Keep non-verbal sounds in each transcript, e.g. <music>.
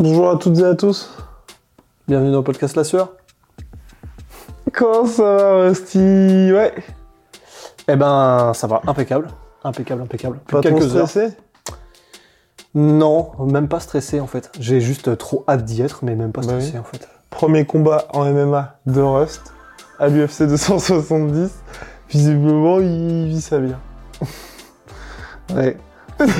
Bonjour à toutes et à tous. Bienvenue dans le podcast La Sueur. Comment ça va, Rusty? Ouais. Eh ben, ça va, impeccable. Impeccable, impeccable. Plus Pas trop quelques heures. stressé? Non, même pas stressé en fait. J'ai juste trop hâte d'y être, mais même pas Bah stressé oui. en fait. Premier combat en MMA de Rust à l'UFC 270. Visiblement, il vit ça bien. Ouais.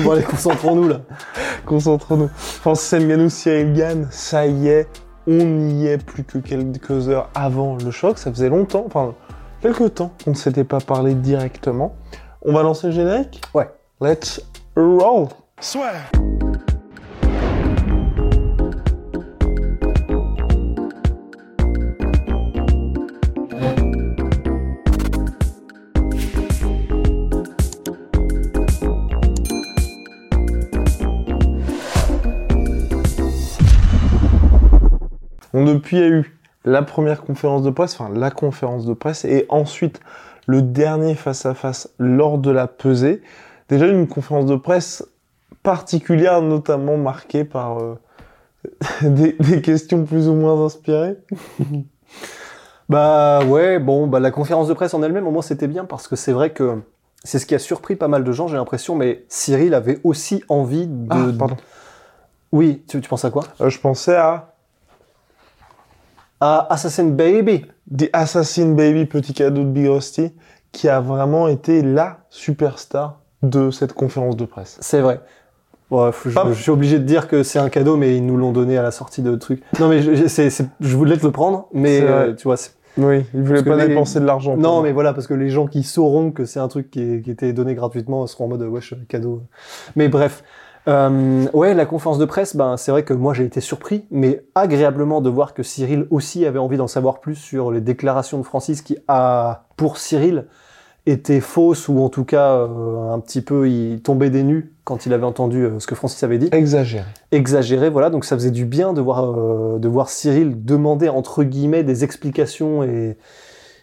bon allez, concentrons-nous là. <laughs> Concentrons-nous. Francis Ngannou, Cyril Gann, ça y est, on y est plus que quelques heures avant le choc. Ça faisait longtemps, enfin, quelques temps qu'on ne s'était pas parlé directement. On va lancer le générique? Ouais. Let's roll Donc depuis, il y a eu la première conférence de presse, enfin la conférence de presse, et ensuite le dernier face-à-face lors de la pesée. Déjà une conférence de presse particulière, notamment marquée par euh, <laughs> des, des questions plus ou moins inspirées. <laughs> Bah ouais, bon, bah la conférence de presse en elle-même, au moins c'était bien parce que c'est vrai que c'est ce qui a surpris pas mal de gens, j'ai l'impression, mais Cyril avait aussi envie de. Ah, pardon. Oui, tu, tu penses à quoi? Euh, je pensais à À Assassin Baby. The Assassin Baby, petit cadeau de Big Rusty, qui a vraiment été la superstar de cette conférence de presse. C'est vrai. Ouais, faut- je, suis obligé de dire que c'est un cadeau, mais ils nous l'ont donné à la sortie de trucs. Non, mais je, je- voulais te le prendre, mais euh, tu vois. Oui, il voulait Parce que pas les- dépenser de l'argent. Non, moi. mais voilà, parce que les gens qui sauront que c'est un truc qui, qui était donné gratuitement seront en mode wesh, cadeau. Mais bref. Euh, ouais, la conférence de presse, ben, c'est vrai que moi j'ai été surpris, mais agréablement de voir que Cyril aussi avait envie d'en savoir plus sur les déclarations de Francis qui, a, pour Cyril, étaient fausses ou en tout cas euh, un petit peu il tombait des nues quand il avait entendu euh, ce que Francis avait dit Exagéré. exagéré, voilà. Donc ça faisait du bien de voir, euh, de voir Cyril demander entre guillemets des explications et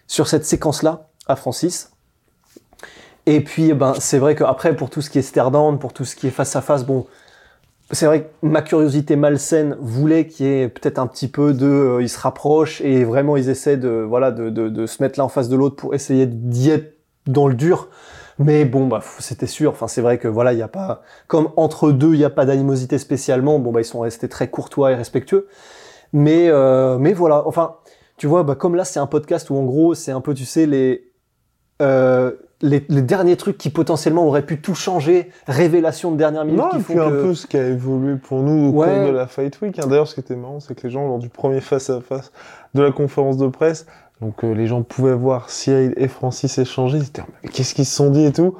sur cette séquence-là à Francis. Et puis, ben, c'est vrai qu'après, pour tout ce qui est stare pour tout ce qui est face à face, bon, c'est vrai que ma curiosité malsaine voulait qu'il y ait peut-être un petit peu de, euh, ils se rapprochent et vraiment ils essaient de, voilà, de, de, de se mettre l'un en face de l'autre pour essayer d'y être dans le dur. Mais bon, bah, c'était sûr. Enfin, c'est vrai que voilà, il n'y a pas, comme entre deux, il n'y a pas d'animosité spécialement. Bon, bah, ils sont restés très courtois et respectueux. Mais, euh, mais voilà. Enfin, tu vois, bah, comme là, c'est un podcast où en gros, c'est un peu, tu sais, les, euh, les, les derniers trucs qui potentiellement auraient pu tout changer, révélation de dernière minute Non, qui font un peu ce qui a évolué pour nous au Ouais. cours de la Fight Week. hein. D'ailleurs, ce qui était marrant, c'est que les gens, lors du premier face-à-face de la conférence de presse, donc euh, les gens pouvaient voir Cyril et Francis échanger, ils étaient qu'est-ce qu'ils se sont dit et tout.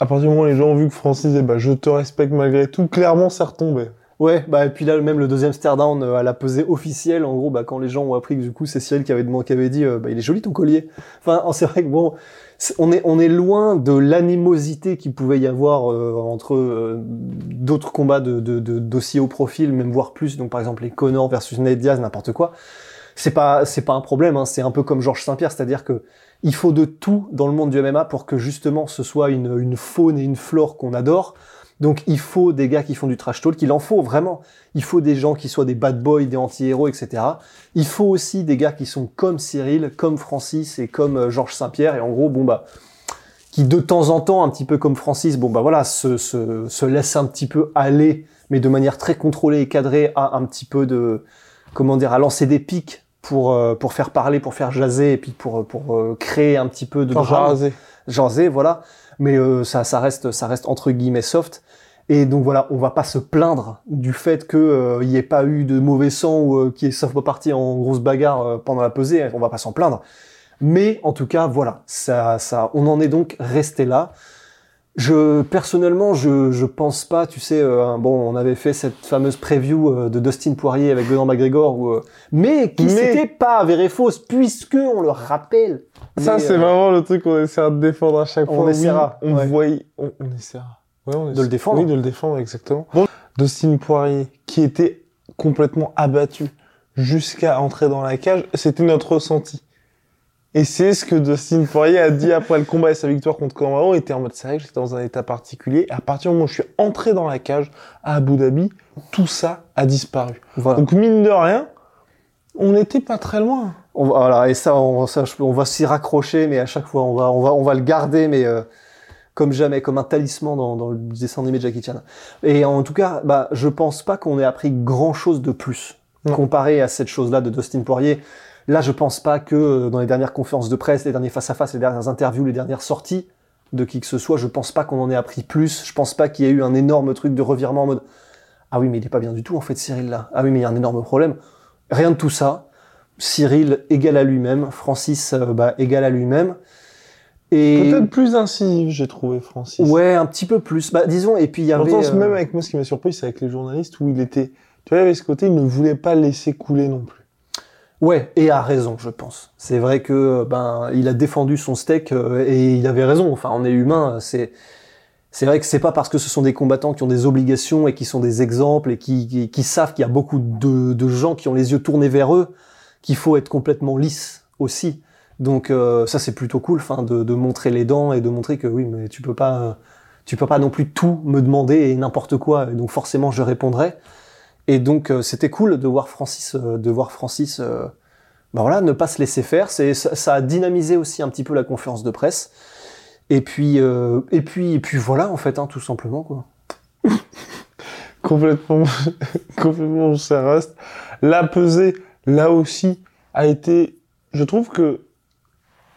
À partir du moment où les gens ont vu que Francis disait bah, je te respecte malgré tout, clairement ça retombait. Ouais, bah et puis là même le deuxième stare down euh, à la pesée officielle, en gros, bah quand les gens ont appris que du coup c'est Cyril qui avait qui avait dit, euh, bah il est joli ton collier. Enfin, c'est vrai que bon, c'est- on est on est loin de l'animosité qu'il pouvait y avoir euh, entre euh, d'autres combats de de- d'aussi haut profil, même voire plus. Donc par exemple les Connor versus Nate Diaz, n'importe quoi. C'est pas c'est pas un problème. Hein, c'est un peu comme Georges Saint-Pierre, c'est-à-dire que il faut de tout dans le monde du MMA pour que justement ce soit une une faune et une flore qu'on adore. Donc il faut des gars qui font du trash talk, il en faut vraiment. Il faut des gens qui soient des bad boys, des anti-héros, etc. Il faut aussi des gars qui sont comme Cyril, comme Francis et comme euh, Georges Saint-Pierre. Et en gros, bon bah, qui de temps en temps, un petit peu comme Francis, bon bah voilà, se, se, se laisse un petit peu aller, mais de manière très contrôlée et cadrée, à un petit peu de, comment dire, à lancer des pics pour euh, pour faire parler, pour faire jaser et puis pour pour euh, créer un petit peu de rasé. jaser, voilà. Mais euh, ça, ça reste, ça reste entre guillemets soft. Et donc voilà, on va pas se plaindre du fait que euh, il y ait pas eu de mauvais sang ou euh, qu'il sauf pas parti en grosse bagarre euh, pendant la pesée. On va pas s'en plaindre. Mais en tout cas, voilà, ça, ça, on en est donc resté là. Je personnellement, je je pense pas. Tu sais, euh, bon, on avait fait cette fameuse preview de Dustin Poirier avec Conor McGregor, où, mais qui Mais- s'était pas avérée fausse, puisque on le rappelle. Ça, c'est vraiment le truc qu'on essaiera de défendre à chaque On fois. Oui, on ouais. voyait, on, on essaiera. Ouais, on De le défendre. Oui, de le défendre, exactement. Dustin Poirier, qui était complètement abattu jusqu'à entrer dans la cage, c'était notre ressenti. Et c'est ce que Dustin Poirier a dit après le combat et sa victoire contre Kamaru. Il était en mode, c'est vrai que j'étais dans un état particulier. À partir du moment où je suis entré dans la cage à Abu Dhabi, tout ça a disparu. Voilà. Donc, mine de rien, on n'était pas très loin. On voilà, et ça, on, ça, on va s'y raccrocher, mais à chaque fois, on va, on va, on va le garder, mais euh, comme jamais, comme un talisman dans, dans le dessin animé de Jackie Chan. Et en tout cas, bah, je pense pas qu'on ait appris grand chose de plus comparé à cette chose-là de Dustin Poirier. Là, je pense pas que euh, dans les dernières conférences de presse, les derniers face-à-face, les dernières interviews, les dernières sorties de qui que ce soit, je pense pas qu'on en ait appris plus. Je pense pas qu'il y ait eu un énorme truc de revirement en mode ah oui, mais il est pas bien du tout en fait, Cyril là. Ah oui, mais il y a un énorme problème. Rien de tout ça. Cyril égal à lui-même, Francis euh, bah, égal à lui-même. Et Peut-être plus incisif, j'ai trouvé, Francis. ouais, un petit peu plus. Bah disons, et puis il y avait. Pourtant, euh, même avec moi, ce qui m'a surpris, c'est avec les journalistes où il était. Tu vois, il avait ce côté, il ne voulait pas laisser couler non plus. Ouais, et a raison, je pense. C'est vrai que ben il a défendu son steak euh, et il avait raison. Enfin, on est humain. C'est c'est vrai que c'est pas parce que ce sont des combattants qui ont des obligations et qui sont des exemples et qui, qui, qui savent qu'il y a beaucoup de, de gens qui ont les yeux tournés vers eux qu'il faut être complètement lisse aussi. Donc euh, ça c'est plutôt cool, enfin de, montrer les dents et de montrer que oui, mais tu peux pas euh, tu peux pas non plus tout me demander et n'importe quoi. Et donc forcément je répondrai. Et donc euh, c'était cool de voir Francis, de voir Francis, bah voilà, ne pas se laisser faire. C'est ça, a dynamisé aussi un petit peu la conférence de presse. Et puis et puis et puis voilà en fait, hein, tout simplement quoi. <laughs> Complètement, <laughs> complètement, ça reste. La pesée, là aussi, a été. Je trouve que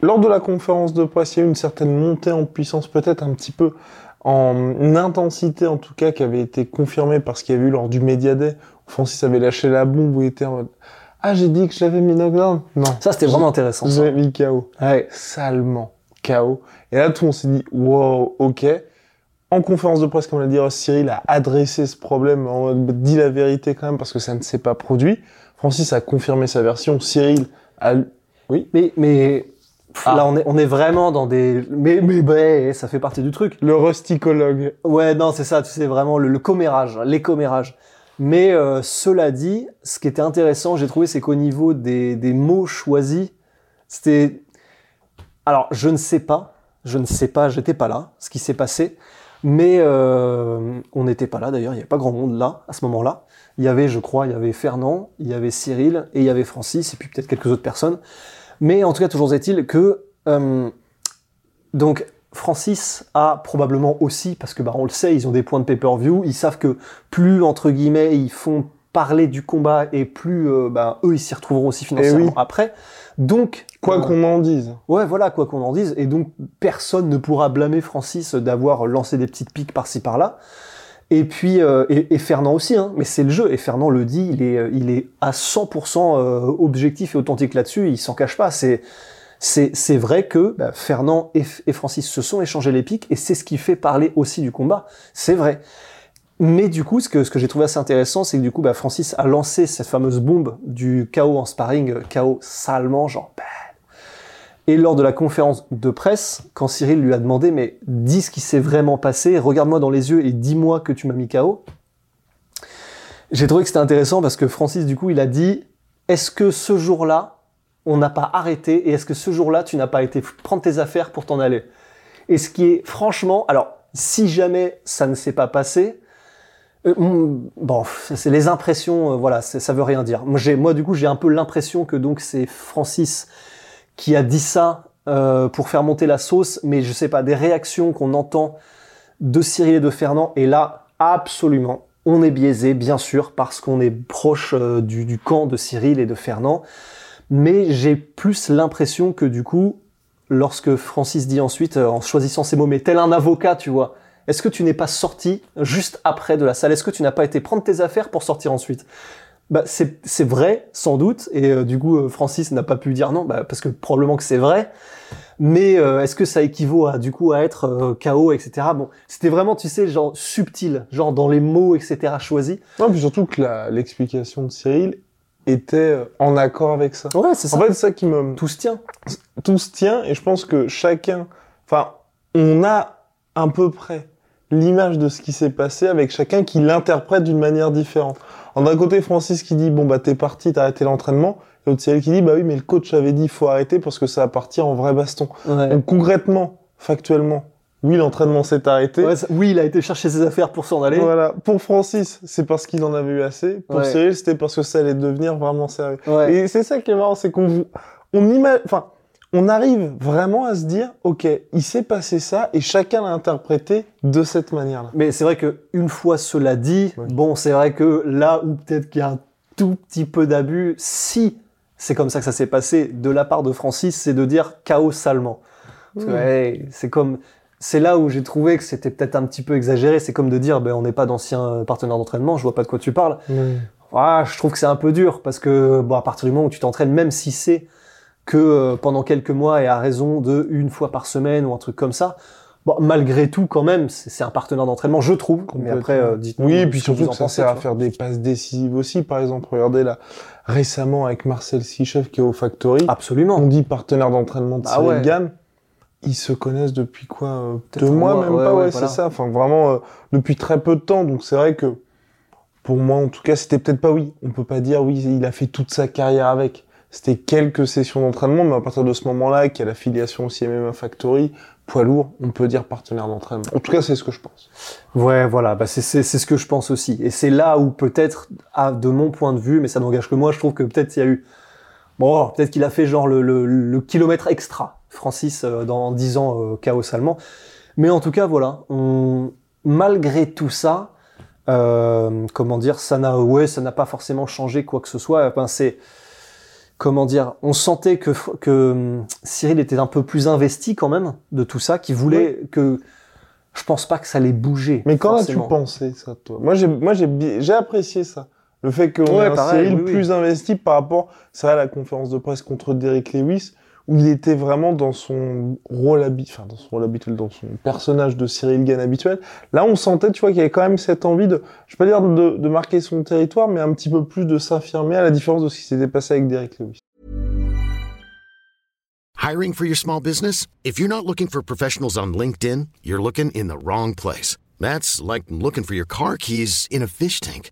lors de la conférence de presse, il y a eu une certaine montée en puissance, peut-être un petit peu en intensité en tout cas, qui avait été confirmée par ce qu'il y avait eu lors du Media Day. où Francis avait lâché la bombe où il était en mode Ah, j'ai dit que je l'avais mis knockdown. Non. Ça c'était vraiment intéressant. J'ai mis KO. Ouais. Salement KO. Et là, tout le monde s'est dit Wow, ok. En conférence de presse, comme l'a dit Cyril a adressé ce problème en mode dit la vérité quand même parce que ça ne s'est pas produit. Francis a confirmé sa version. Cyril a. Mais mais pff, Ah. là on est on est vraiment dans des mais mais bah, ça fait partie du truc. Le rusticologue. Ouais, non, c'est ça, tu sais, vraiment le, le commérage, les commérages. Mais euh, cela dit, ce qui était intéressant, j'ai trouvé, c'est qu'au niveau des, des mots choisis, c'était... Alors, je ne sais pas, je ne sais pas, j'étais pas là, ce qui s'est passé, mais euh, on n'était pas là d'ailleurs, il n'y avait pas grand monde là, à ce moment-là. Il y avait, je crois, il y avait Fernand, il y avait Cyril, et il y avait Francis, et puis peut-être quelques autres personnes. Mais en tout cas, toujours est-il que... euh, donc, Francis a probablement aussi, parce que bah, on le sait, ils ont des points de pay-per-view, ils savent que plus, entre guillemets, ils font parler du combat et plus euh, bah, eux, ils s'y retrouveront aussi financièrement oui. après. Donc, Quoi euh, qu'on en dise. Ouais, voilà, quoi qu'on en dise. Et donc, personne ne pourra blâmer Francis d'avoir lancé des petites piques par-ci par-là. Et puis, euh, et, et Fernand aussi, hein. mais c'est le jeu. Et Fernand le dit, il est, euh, il est à 100% euh, objectif et authentique là-dessus. Il s'en cache pas. C'est, c'est, vrai que bah, Fernand et, et Francis se sont échangés les piques, et c'est ce qui fait parler aussi du combat. C'est vrai. Mais du coup, ce que, ce que j'ai trouvé assez intéressant, c'est que du coup, bah, Francis a lancé cette fameuse bombe du chaos en sparring, euh, chaos salement, genre bam. Et lors de la conférence de presse, quand Cyril lui a demandé, mais dis ce qui s'est vraiment passé, regarde-moi dans les yeux et dis-moi que tu m'as mis KO, j'ai trouvé que c'était intéressant parce que Francis, du coup, il a dit, est-ce que ce jour-là, on n'a pas arrêté et est-ce que ce jour-là, tu n'as pas été prendre tes affaires pour t'en aller? Et ce qui est franchement, alors, si jamais ça ne s'est pas passé, euh, mm, bon, c'est les impressions, euh, voilà, ça veut rien dire. Moi, moi du coup, j'ai un peu l'impression que donc c'est Francis qui a dit ça euh, pour faire monter la sauce, mais je sais pas, des réactions qu'on entend de Cyril et de Fernand, et là, absolument, on est biaisé, bien sûr, parce qu'on est proche euh, du, camp de Cyril et de Fernand, mais j'ai plus l'impression que du coup, lorsque Francis dit ensuite, euh, en choisissant ses mots, mais tel un avocat, tu vois, est-ce que tu n'es pas sorti juste après de la salle? Est-ce que tu n'as pas été prendre tes affaires pour sortir ensuite? Bah, c'est c'est vrai, sans doute, et euh, du coup, euh, Francis n'a pas pu dire non, bah, parce que probablement que c'est vrai, Mais euh, est-ce que ça équivaut à du coup à être euh, KO, etc. Bon, c'était vraiment, tu sais, genre subtil, genre dans les mots, etc. choisis. Non, puis surtout que la- l'explication de Cyril était euh, en accord avec ça. Ouais, c'est En fait, c'est ça qui me... Tout se tient. Tout se tient, et je pense que chacun... Enfin, on a à peu près l'image de ce qui s'est passé avec chacun qui l'interprète d'une manière différente. D'un côté, Francis qui dit, bon, bah, t'es parti, t'as arrêté l'entraînement. Et l'autre, Cyril qui dit, bah oui, mais le coach avait dit, faut arrêter parce que ça va partir en vrai baston. Ouais. Donc, concrètement, factuellement, oui, l'entraînement s'est arrêté. Ouais, ça- oui, il a été chercher ses affaires pour s'en aller. Voilà. Pour Francis, c'est parce qu'il en avait eu assez. Pour Ouais. Cyril, c'était parce que ça allait devenir vraiment sérieux. Ouais. Et c'est ça qui est marrant, c'est qu'on on ima- enfin, on arrive vraiment à se dire, ok, il s'est passé ça et chacun l'a interprété de cette manière-là. Mais c'est vrai que une fois cela dit, Ouais. bon, c'est vrai que là où peut-être qu'il y a un tout petit peu d'abus, si c'est comme ça que ça s'est passé de la part de Francis, c'est de dire chaos salement. Parce que, Mmh. ouais, c'est comme, c'est là où j'ai trouvé que c'était peut-être un petit peu exagéré. C'est comme de dire, ben, on n'est pas d'anciens partenaires d'entraînement, je vois pas de quoi tu parles. Ah, je trouve que c'est un peu dur parce que bon, à partir du moment où tu t'entraînes, même si c'est que euh, pendant quelques mois et à raison de une fois par semaine ou un truc comme ça, bon, malgré tout, quand même, c'est un partenaire d'entraînement, je trouve. Mais après, euh, dites-nous. Oui, et puis surtout que ça sert à faire des passes décisives aussi. Par exemple, regardez là, récemment avec Marcel Sichef qui est au Factory, Absolument. on dit partenaire d'entraînement de Bah ouais. Gann. Ils se connaissent depuis quoi euh, Deux mois, mois, même ouais, pas, ouais, ouais, voilà. c'est ça. Enfin, vraiment, euh, depuis très peu de temps. Donc, c'est vrai que, pour moi, en tout cas, c'était peut-être pas oui. On peut pas dire oui, il a fait toute sa carrière avec. C'était quelques sessions d'entraînement, mais à partir de ce moment-là, qu'il y a l'affiliation aussi MMA Factory, poids lourd, on peut dire partenaire d'entraînement. En tout cas, c'est ce que je pense. Ouais, voilà, bah c'est ce que je pense aussi. Et c'est là où peut-être, de mon point de vue, mais ça n'engage que moi, je trouve que peut-être il y a eu, bon, peut-être qu'il a fait genre le, le, le kilomètre extra, Francis, euh, dans 10 ans euh, chaos allemand. Mais en tout cas, voilà, on, malgré tout ça, euh, comment dire, ça n'a, ouais, ça n'a pas forcément changé quoi que ce soit. Enfin, c'est, comment dire, on sentait que, que hum, Cyril était un peu plus investi quand même de tout ça, qui voulait que, je pense pas que ça allait bouger. Mais qu'en as-tu pensé, ça, toi? Moi, j'ai, moi, j'ai, apprécié ça. Le fait qu'on Ouais, ait un pareil, Cyril oui, oui. plus investi par rapport, ça, à la conférence de presse contre Derek Lewis, où il était vraiment dans son rôle habituel, enfin, dans son rôle habituel, dans son personnage de Cyril Gann habituel. Là, on sentait, tu vois, qu'il y avait quand même cette envie de, je vais pas dire de, de marquer son territoire, mais un petit peu plus de s'affirmer, à la différence de ce qui s'était passé avec Derek Lewis. Hiring for your small business? If you're not looking for professionals on LinkedIn, you're looking in the wrong place. That's like looking for your car keys in a fish tank.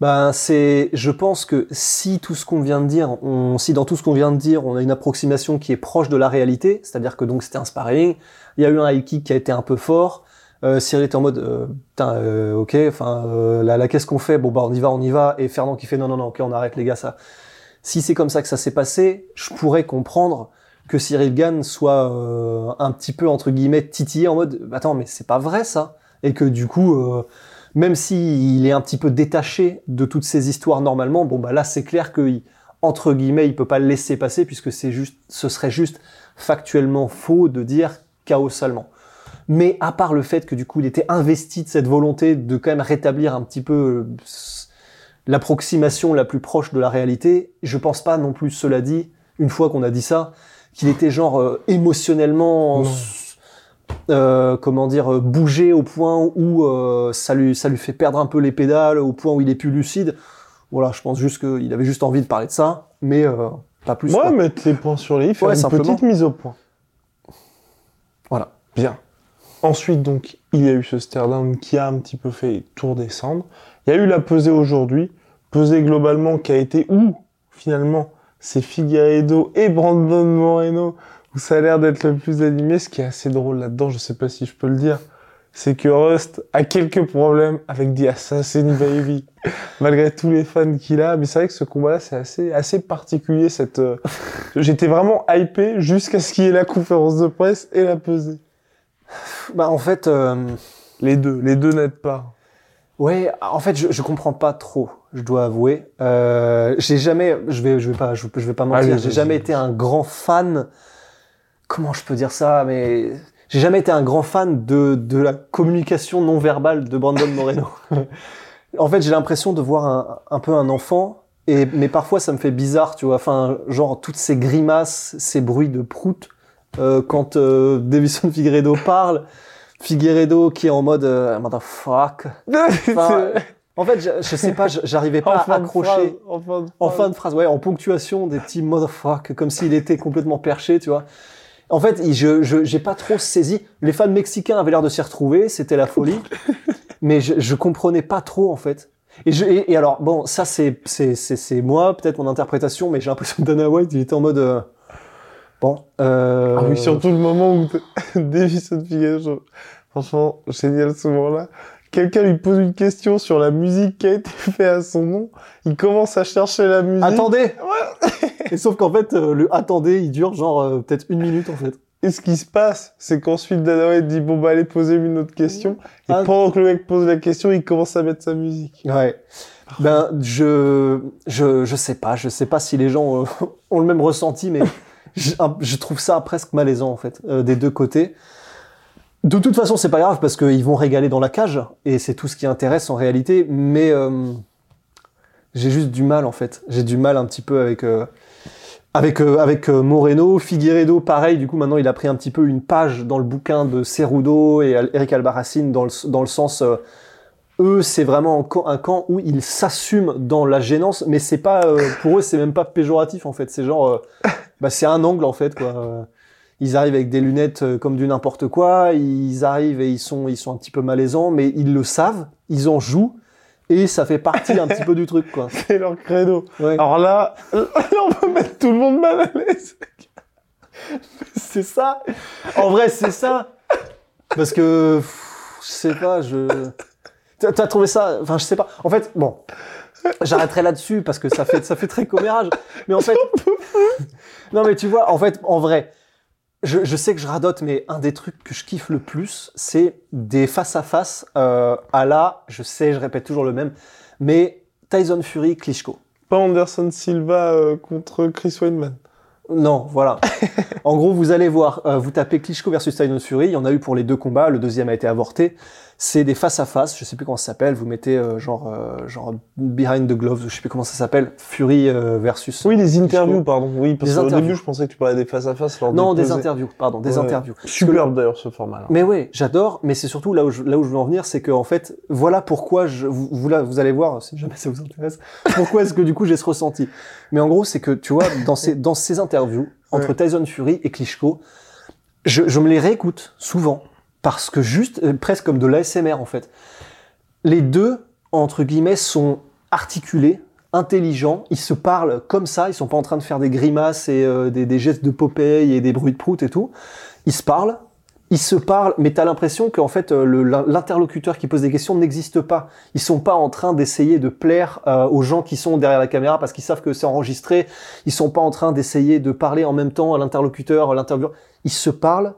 Ben, c'est, je pense que si tout ce qu'on vient de dire, on, si dans tout ce qu'on vient de dire, on a une approximation qui est proche de la réalité, c'est-à-dire que donc c'était un sparring, il y a eu un high kick qui a été un peu fort, euh, Cyril était en mode, euh, putain, euh, ok, enfin, euh, là, là qu'est-ce qu'on fait? Bon, bah, on y va, on y va, et Fernand qui fait, non, non, non, ok, on arrête les gars, ça. Si c'est comme ça que ça s'est passé, je pourrais comprendre que Cyril Gann soit euh, un petit peu, entre guillemets, titillé en mode, attends, mais c'est pas vrai ça, et que du coup, euh, même s'il est un petit peu détaché de toutes ces histoires normalement, bon bah là c'est clair que entre guillemets il peut pas le laisser passer puisque c'est juste, ce serait juste factuellement faux de dire chaos seulement. Mais à part le fait que du coup il était investi de cette volonté de quand même rétablir un petit peu euh, l'approximation la plus proche de la réalité, je pense pas non plus, cela dit, une fois qu'on a dit ça, qu'il était genre euh, émotionnellement. Euh, comment dire, euh, bouger au point où euh, ça, lui, ça lui fait perdre un peu les pédales, au point où il est plus lucide. Voilà, je pense juste qu'il avait juste envie de parler de ça, mais euh, pas plus. Moi, quoi. mettre les points sur les i, faire Ouais, une simplement. petite mise au point. Voilà. Bien. Ensuite, donc, il y a eu ce stare down qui a un petit peu fait tout redescendre. Il y a eu la pesée aujourd'hui. Pesée globalement qui a été où, finalement, c'est Figueiredo et Brandon Moreno où ça a l'air d'être le plus animé. Ce qui est assez drôle là-dedans, je sais pas si je peux le dire, c'est que Rust a quelques problèmes avec The Assassin Baby, <laughs> malgré tous les fans qu'il a. Mais c'est vrai que ce combat-là, c'est assez, assez particulier. Cette, euh, J'étais vraiment hypé jusqu'à ce qu'il y ait la conférence de presse et la pesée. Bah, en fait, euh, Les deux, les deux n'aident pas. Ouais, en fait, je, je comprends pas trop, je dois avouer. Euh, j'ai jamais, je vais, je vais pas, je, je vais pas mentir, j'ai jamais été un grand fan. Comment je peux dire ça Mais j'ai jamais été un grand fan de de la communication non verbale de Brandon Moreno. <laughs> en fait, j'ai l'impression de voir un, un peu un enfant. Et, mais parfois, ça me fait bizarre, tu vois. Enfin, genre, toutes ces grimaces, ces bruits de prout, euh, quand euh, Davison Figueredo parle. Figueredo qui est en mode euh, motherfuck. <laughs> Enfin, en fait, je, je sais pas, j'arrivais pas à accrocher en fin de en phrase. fin de phrase, ouais, en ponctuation, des petits motherfuck, comme s'il était complètement perché, tu vois. En fait, je j'ai pas trop saisi. Les fans mexicains avaient l'air de s'y retrouver, c'était la <laughs> folie, mais je, je comprenais pas trop en fait. Et, je, et, et alors bon, ça c'est c'est c'est c'est moi, peut-être mon interprétation, mais j'ai l'impression que Dana White, il était en mode euh, bon. Euh, Ah oui, surtout le moment où <laughs> Davison Figueroa, franchement, génial ce moment-là. Quelqu'un lui pose une question sur la musique qui a été <laughs> faite à son nom. Il commence à chercher la musique. Attendez. <laughs> Et sauf qu'en fait, euh, le attendez, il dure genre euh, peut-être une minute en fait. Et ce qui se passe, c'est qu'ensuite Dana White dit bon bah allez poser une autre question. Et Ah. pendant que le mec pose la question, il commence à mettre sa musique. Ouais. Ben, je, je, je sais pas, je sais pas si les gens euh, <laughs> ont le même ressenti, mais je, je trouve ça presque malaisant, en fait, euh, des deux côtés. De toute façon, c'est pas grave parce qu'ils vont régaler dans la cage, et c'est tout ce qui intéresse en réalité, mais euh, j'ai juste du mal, en fait. J'ai du mal un petit peu avec, euh, avec, euh, Moreno. Figueredo, pareil, du coup, maintenant, il a pris un petit peu une page dans le bouquin de Cerudo et Eric Albarracin dans le, sens. eux, c'est vraiment un camp, où ils s'assument dans la gênance, mais c'est pas pour eux, c'est même pas péjoratif en fait. C'est genre, bah, c'est un angle en fait quoi. Ils arrivent avec des lunettes euh, comme du n'importe quoi. Ils arrivent et ils sont, ils sont un petit peu malaisants, mais ils le savent, ils en jouent et ça fait partie un petit peu du truc quoi. <laughs> C'est leur credo. Ouais. Alors là, là, on peut mettre tout le monde mal à l'aise. c'est ça. En vrai, c'est ça. Parce que pff, je sais pas, je. T'as trouvé ça Enfin, je sais pas. En fait, bon, j'arrêterai là-dessus parce que ça fait ça fait très commérage. Mais en fait, non, mais tu vois, en fait, en vrai, je, je sais que je radote, mais un des trucs que je kiffe le plus, c'est des face à face euh, à la. Je sais, je répète toujours le même, mais Tyson Fury, Klitschko. Pas Anderson Silva euh, contre Chris Weidman. Non, voilà. <laughs> en gros, vous allez voir, euh, vous tapez Klitschko versus Tyson Fury, il y en a eu pour les deux combats, le deuxième a été avorté. C'est des face à face, je sais plus comment ça s'appelle, vous mettez euh, genre euh, genre behind the gloves, je sais plus comment ça s'appelle, Fury euh, versus Oui, les interviews, pardon. Oui, parce qu'au début, je pensais que tu parlais des face à face lors Non, des interviews, pardon, des Ouais. interviews. Superbe d'ailleurs ce format-là. Mais oui, j'adore, mais c'est surtout là où je, là où je veux en venir, c'est que en fait, voilà pourquoi je, vous, vous, là, vous allez voir, si jamais ça vous intéresse, pourquoi est-ce que du coup j'ai ce ressenti. Mais en gros, c'est que tu vois, dans ces, dans ces interviews entre Ouais. Tyson Fury et Klitschko, je, je me les réécoute souvent parce que juste, euh, presque comme de l'ASMR en fait. Les deux, entre guillemets, sont articulés, intelligents, ils se parlent comme ça, ils sont pas en train de faire des grimaces et euh, des, gestes de Popeye et des bruits de prout et tout. Ils se parlent, ils se parlent, mais t'as l'impression qu'en fait euh, l'interlocuteur qui pose des questions n'existe pas. Ils sont pas en train d'essayer de plaire aux gens qui sont derrière la caméra parce qu'ils savent que c'est enregistré. Ils sont pas en train d'essayer de parler en même temps à l'interlocuteur, à l'intervieweur. Ils se parlent,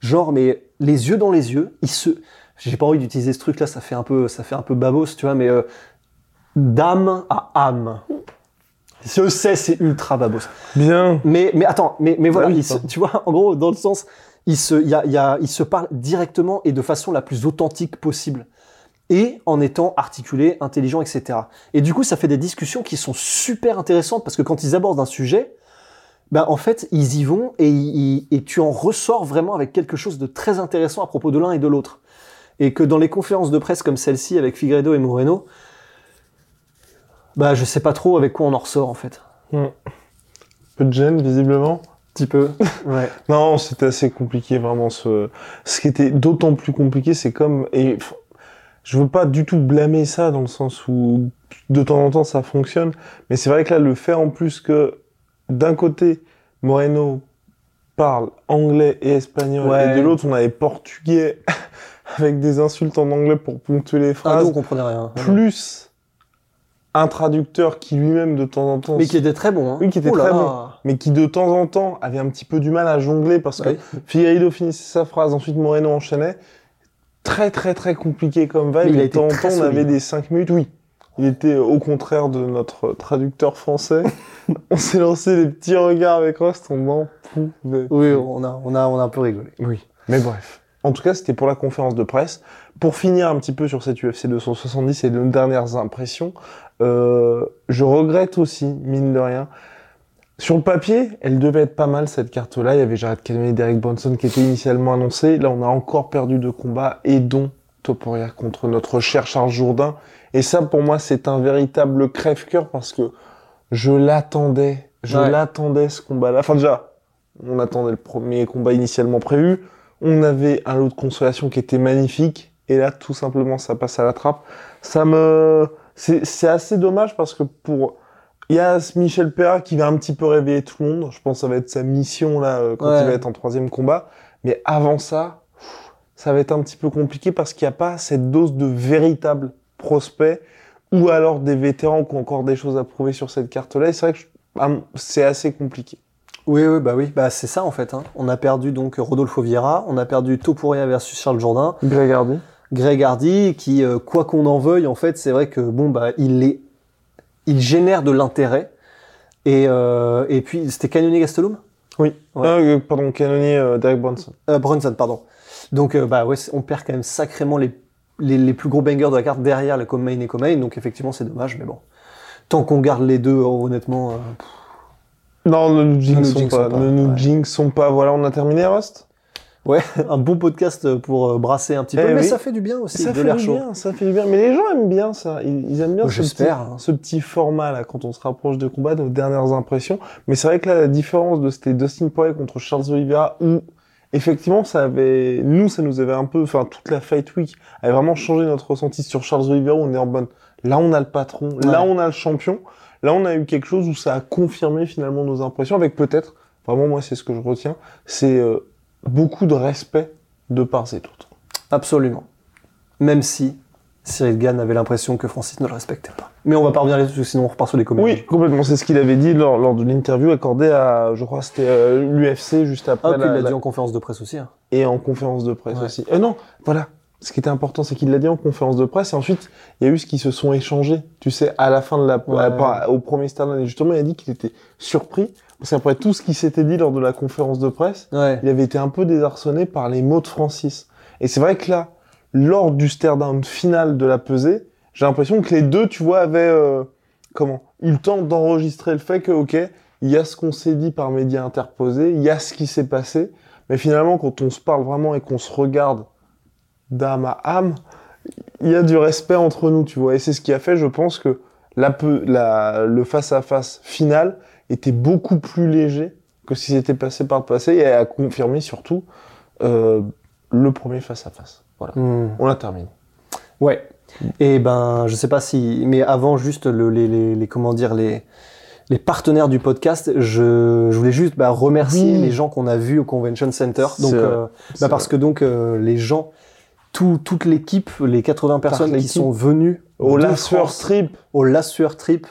genre mais les yeux dans les yeux. Ils se, j'ai pas envie d'utiliser ce truc-là, ça fait un peu, ça fait un peu babos, tu vois, mais euh, d'âme à âme. Je sais, c'est ultra babos. Bien. Mais, mais attends, mais, mais voilà, Ah oui, il se- pardon. tu vois, en gros, dans le sens, il se, il y a, y a, il se parle directement et de façon la plus authentique possible. Et en étant articulé, intelligent, etc. Et du coup, ça fait des discussions qui sont super intéressantes parce que quand ils abordent un sujet, ben, en fait, ils y vont et, tu en ressors vraiment avec quelque chose de très intéressant à propos de l'un et de l'autre. Et que dans les conférences de presse comme celle-ci avec Figueredo et Moreno, bah, je sais pas trop avec quoi on en ressort, en fait. Peu de gêne, visiblement? Un petit peu. <laughs> Ouais. Non, c'était assez compliqué, vraiment. Ce, ce qui était d'autant plus compliqué, c'est comme. Et je veux pas du tout blâmer ça dans le sens où de temps en temps ça fonctionne, mais c'est vrai que là, le fait en plus que d'un côté, Moreno parle anglais et espagnol, Ouais. et de l'autre, on avait portugais <laughs> avec des insultes en anglais pour ponctuer les Ah, phrases, nous, on comprenait rien. plus un traducteur qui lui-même de temps en temps Mais qui était très bon, hein. Oui, qui était Oh très là. mais qui de temps en temps avait un petit peu du mal à jongler parce que. Figueiredo finissait sa phrase, ensuite Moreno enchaînait. très très très compliqué comme vibe. Mais il a Et de temps en temps, on avait des 5 minutes, oui. Il était au contraire de notre traducteur français. <laughs> on s'est lancé des petits regards avec Rust, on en pouvait Oui, plus. on a, on a, on a un peu rigolé. Oui, mais bref. En tout cas, c'était pour la conférence de presse. Pour finir un petit peu sur cette UFC 270 et nos dernières impressions, euh, je regrette aussi, mine de rien, sur le papier, elle devait être pas mal cette carte-là. Il y avait Jared Cannonier et Derek Bronson qui étaient initialement annoncés. Là, on a encore perdu deux combats et dont Topuria contre notre cher Charles Jourdain. Et ça, pour moi, c'est un véritable crève-cœur parce que je l'attendais. Je Ouais. l'attendais ce combat-là. Enfin, déjà, on attendait le premier combat initialement prévu. On avait un lot de consolation qui était magnifique. Et là, tout simplement, ça passe à la trappe. Ça me, c'est, assez dommage parce que pour, il y a Michel Perra qui va un petit peu réveiller tout le monde. Je pense que ça va être sa mission là, euh, quand Ouais. il va être en troisième combat. Mais avant ça, ça va être un petit peu compliqué parce qu'il n'y a pas cette dose de véritables prospects ou alors des vétérans qui ont encore des choses à prouver sur cette carte-là. Et c'est vrai que je- ah, c'est assez compliqué. Oui, oui, bah oui, bah c'est ça en fait. hein. On a perdu donc Rodolfo Vieira, on a perdu Topuria versus Charles Jourdain, Greg Hardy. Greg Hardy, qui, euh, quoi qu'on en veuille, en fait, c'est vrai que bon, bah, il est, il génère de l'intérêt. Et, euh, et puis, c'était Cannonier Gastelum Oui. Ouais. Euh, pardon, canonnier euh, Derek Bronson. Brunson, pardon. Donc, euh, bah ouais, on perd quand même sacrément les, les, les plus gros bangers de la carte derrière les Comain et Comain. Donc, effectivement, c'est dommage, mais bon. Tant qu'on garde les deux, oh, honnêtement. euh, Non, ne nous jinxons pas. pas, Ne nous ouais. jinxons pas. Voilà, on a terminé, Rust? ouais, <laughs> un bon podcast pour euh, brasser un petit Eh peu. Mais ça fait du bien aussi, ça de fait l'air du chaud. bien, ça fait du bien. Mais les gens aiment bien ça. Ils, ils aiment bien Oh, ce petit, j'espère, hein. ce petit format là quand on se rapproche de combat, nos dernières impressions. Mais c'est vrai que là, la différence de c'était Dustin Poirier contre Charles Oliveira où effectivement ça avait, nous ça nous avait un peu, enfin toute la fight week avait vraiment changé notre ressenti sur Charles Oliveira. On est en bonne. Là, on a le patron. Là, on a le champion. Là, on a eu quelque chose où ça a confirmé finalement nos impressions avec peut-être, vraiment moi c'est ce que je retiens, c'est euh, beaucoup de respect de part et d'autre. Absolument. Même si Cyril Gann avait l'impression que Francis ne le respectait pas. Mais on va pas revenir là-dessus, sinon on repart sur les comédies. Oui, complètement. C'est ce qu'il avait dit lors, lors de l'interview accordée à, je crois, c'était euh, l'UFC juste après. Ah, la- il l'a la- dit en conférence de presse aussi. hein. Et en conférence de presse Ouais. aussi. Euh, non, voilà. Ce qui était important, c'est qu'il l'a dit en conférence de presse. Et ensuite, il y a eu ce qui se sont échangés. Tu sais, à la fin de la, Ouais. au premier stade, et justement, il a dit qu'il était surpris. Parce qu'après tout ce qui s'était dit lors de la conférence de presse, Ouais. il avait été un peu désarçonné par les mots de Francis. Et c'est vrai que là, lors du stare down final de la pesée, j'ai l'impression que les deux, tu vois, avaient euh, comment eu le temps d'enregistrer le fait que, ok, il y a ce qu'on s'est dit par médias interposés, il y a ce qui s'est passé, mais finalement, quand on se parle vraiment et qu'on se regarde d'âme à âme, il y a du respect entre nous, tu vois. Et c'est ce qui a fait, je pense, que la, le face-à-face final était beaucoup plus léger que si c'était passé par le passé et a confirmé surtout euh, le premier face-à-face. Voilà. Hmm. On a terminé. Ouais. Et ben, je sais pas si, mais avant juste le, les, les, les- comment dire les les partenaires du podcast, je, je voulais juste bah, remercier Oui. les gens qu'on a vus au Convention Center. C'est Donc, euh, bah, parce que donc euh, les gens, tout, toute l'équipe, les 80 personnes qui sont venues Au France, Trip, au Last Sueur Trip,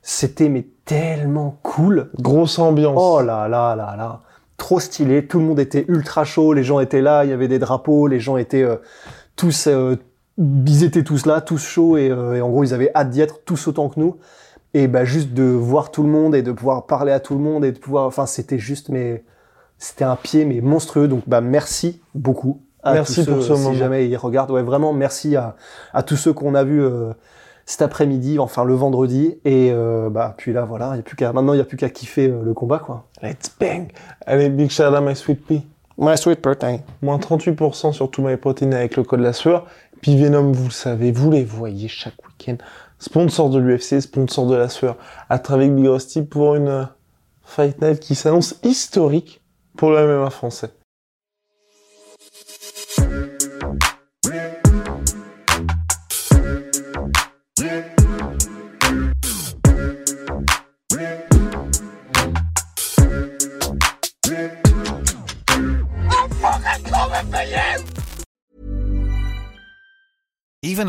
c'était mais tellement cool. grosse ambiance. Oh là là là là, trop stylé. Tout le monde était ultra chaud. Les gens étaient là. Il y avait des drapeaux. Les gens étaient euh, tous, euh, ils étaient tous là, tous chauds et, euh, et en gros ils avaient hâte d'y être tous autant que nous. Et bah juste de voir tout le monde et de pouvoir parler à tout le monde et de pouvoir, enfin c'était juste mais c'était un pied mais monstrueux. Donc bah merci beaucoup. À Merci tous pour ceux, ce si moment. jamais ils regardent. Ouais vraiment merci à, à tous ceux qu'on a vus. Cet après-midi, enfin le vendredi, et euh, bah puis là voilà, il y a plus qu'à maintenant il y a plus qu'à kiffer euh, le combat quoi. Let's bang Allez, big shout out my sweet pea. My sweet protein. Moins 38% sur tout my protein avec le code la sueur. Puis Venom, vous le savez, vous les voyez chaque week-end. Sponsor de l'UFC, sponsor de la sueur. À travers Big Rusty pour une euh, Fight Night qui s'annonce historique pour le MMA français.